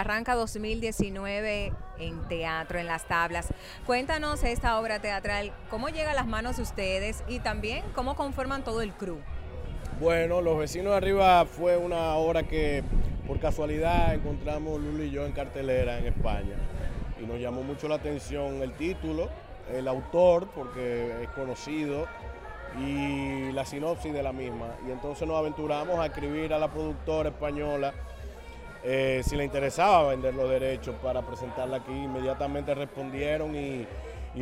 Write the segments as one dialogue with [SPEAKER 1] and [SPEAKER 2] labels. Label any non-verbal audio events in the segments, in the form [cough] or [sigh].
[SPEAKER 1] arranca 2019 en teatro, en las tablas. Cuéntanos esta obra teatral, cómo llega a las manos de ustedes y también cómo conforman todo el crew.
[SPEAKER 2] Bueno, Los Vecinos de Arriba fue una obra que por casualidad encontramos Lulu y yo en cartelera en España y nos llamó mucho la atención el título, el autor, porque es conocido, y la sinopsis de la misma. Y entonces nos aventuramos a escribir a la productora española eh, si le interesaba vender los derechos para presentarla aquí. Inmediatamente respondieron y,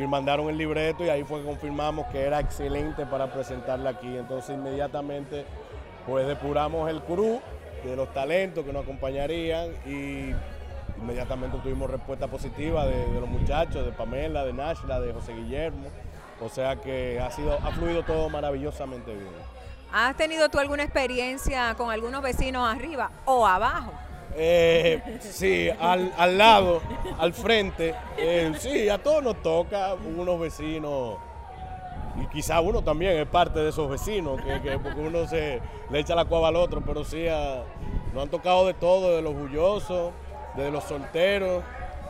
[SPEAKER 2] mandaron el libreto y ahí fue que confirmamos que era excelente para presentarla aquí. Entonces inmediatamente pues depuramos el crew de los talentos que nos acompañarían y inmediatamente tuvimos respuesta positiva de, los muchachos, de Pamela, de Nashla, de José Guillermo. O sea que ha, sido, ha fluido todo maravillosamente bien.
[SPEAKER 1] ¿Has tenido tú alguna experiencia con algunos vecinos arriba o abajo?
[SPEAKER 2] Eh, sí, al, lado, al frente. Eh, sí, a todos nos toca unos vecinos. Y quizá uno también es parte de esos vecinos, que, porque uno se le echa la cuava al otro, pero sí nos han tocado de todo, de los bullosos, de los solteros,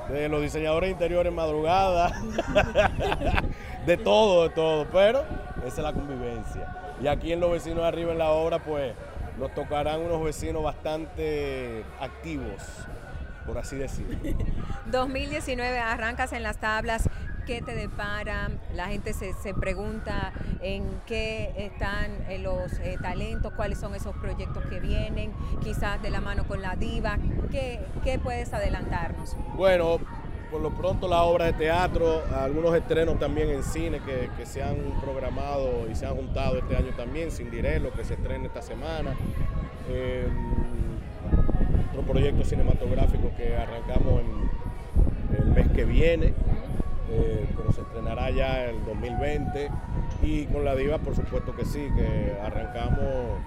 [SPEAKER 2] de los diseñadores interiores madrugada, [laughs] de todo, de todo, pero esa es la convivencia. Y aquí en los vecinos arriba en la obra, pues nos tocarán unos vecinos bastante activos, por así decirlo. [laughs]
[SPEAKER 1] 2019 arrancas en las tablas. ¿Qué te depara? La gente se, pregunta en qué están eh, los eh, talentos, cuáles son esos proyectos que vienen, quizás de la mano con la diva. ¿Qué, qué puedes adelantarnos?
[SPEAKER 2] Bueno, por lo pronto la obra de teatro, algunos estrenos también en cine que, se han programado y se han juntado este año también, Sin lo que se estrena esta semana. Eh, otro proyecto cinematográfico que arrancamos en el mes que viene, eh, pero se estrenará ya el 2020. Y con la diva, por supuesto que sí, que arrancamos,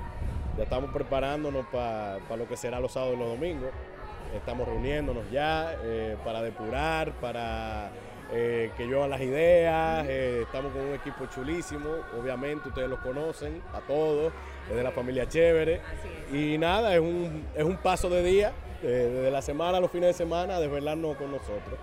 [SPEAKER 2] ya estamos preparándonos para lo que será los sábados y los domingos. Estamos reuniéndonos ya eh, para depurar, para eh, que llevan las ideas. Eh, estamos con un equipo chulísimo, obviamente ustedes los conocen, a todos, es de la familia Chévere. Y nada, es un, es un paso de día, desde la semana a los fines de semana, desvelarnos con nosotros.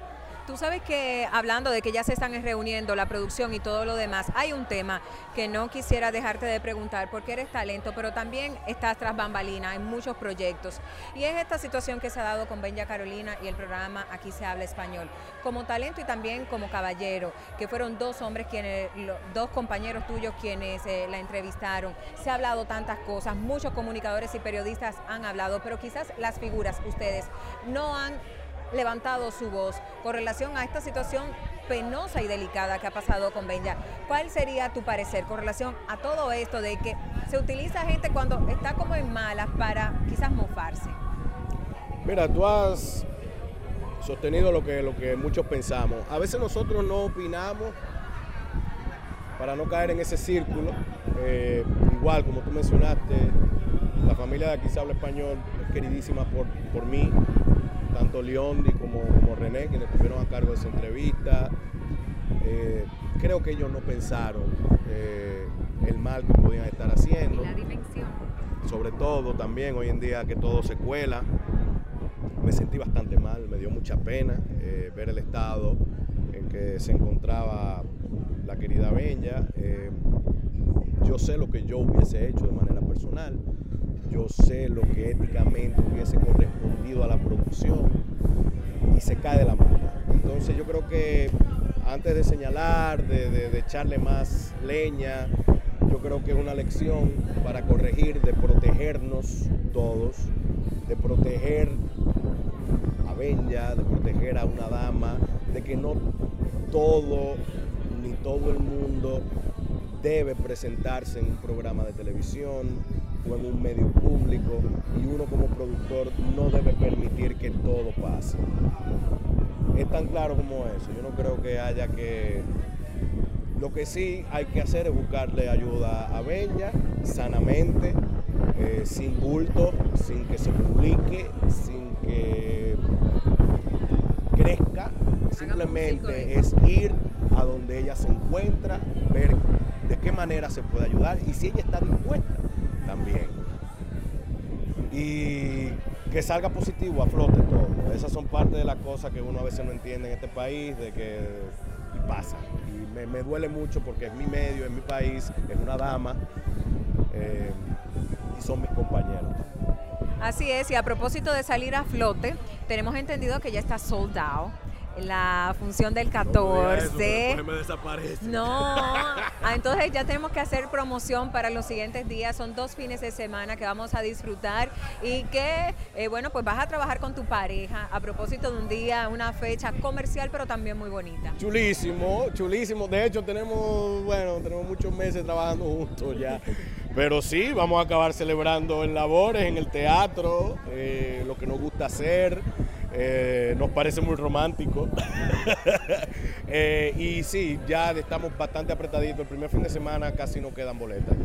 [SPEAKER 1] Tú sabes que hablando de que ya se están reuniendo la producción y todo lo demás, hay un tema que no quisiera dejarte de preguntar porque eres talento, pero también estás tras bambalina en muchos proyectos. Y es esta situación que se ha dado con Benja Carolina y el programa Aquí se habla español. Como talento y también como caballero, que fueron dos hombres quienes, dos compañeros tuyos quienes eh, la entrevistaron. Se ha hablado tantas cosas, muchos comunicadores y periodistas han hablado, pero quizás las figuras, ustedes, no han levantado su voz con relación a esta situación penosa y delicada que ha pasado con Benja. ¿Cuál sería tu parecer con relación a todo esto de que se utiliza gente cuando está como en malas para quizás mofarse?
[SPEAKER 2] Mira, tú has sostenido lo que, lo que muchos pensamos. A veces nosotros no opinamos para no caer en ese círculo. Eh, igual, como tú mencionaste, la familia de aquí se habla español es queridísima por, por mí, tanto Leondi como, como René, quienes estuvieron a cargo de esa entrevista. Eh, creo que ellos no pensaron eh, el mal que podían estar haciendo.
[SPEAKER 1] la dimensión.
[SPEAKER 2] Sobre todo también hoy en día que todo se cuela. Me sentí bastante mal, me dio mucha pena eh, ver el estado en que se encontraba la querida Benja. yo sé lo que yo hubiese hecho de manera personal yo sé lo que éticamente hubiese correspondido a la producción y se cae de la mano. Entonces yo creo que antes de señalar, de, echarle más leña, yo creo que es una lección para corregir, de protegernos todos, de proteger a Benja, de proteger a una dama, de que no todo ni todo el mundo debe presentarse en un programa de televisión, o en un medio público y uno como productor no debe permitir que todo pase. Es tan claro como eso. Yo no creo que haya que... Lo que sí hay que hacer es buscarle ayuda a Bella, sanamente, eh, sin bulto, sin que se publique, sin que crezca. Simplemente es ir a donde ella se encuentra, ver de qué manera se puede ayudar y si ella está dispuesta también. Y que salga positivo, a flote todo. Esas son parte de las cosas que uno a veces no entiende en este país, de que pasa. Y me, me duele mucho porque es mi medio, es mi país, es una dama eh, y son mis compañeros.
[SPEAKER 1] Así es, y a propósito de salir a flote, tenemos entendido que ya está sold out la función del 14.
[SPEAKER 2] No, me desaparece.
[SPEAKER 1] no, ah, entonces ya tenemos que hacer promoción para los siguientes días. Son dos fines de semana que vamos a disfrutar y que, eh, bueno, pues vas a trabajar con tu pareja a propósito de un día, una fecha comercial, pero también muy bonita.
[SPEAKER 2] Chulísimo, chulísimo. De hecho, tenemos, bueno, tenemos muchos meses trabajando juntos ya. Pero sí, vamos a acabar celebrando en labores, en el teatro, eh, lo que nos gusta hacer. Eh, nos parece muy romántico. [laughs] Eh, y sí, ya estamos bastante apretaditos. El primer fin de semana casi no quedan boletas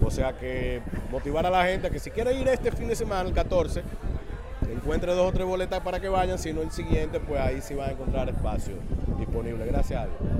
[SPEAKER 2] O sea que motivar a la gente a que si quiere ir este fin de semana, el 14, encuentre dos o tres boletas para que vayan. Si no, el siguiente, pues ahí sí va a encontrar espacio disponible. Gracias a Dios.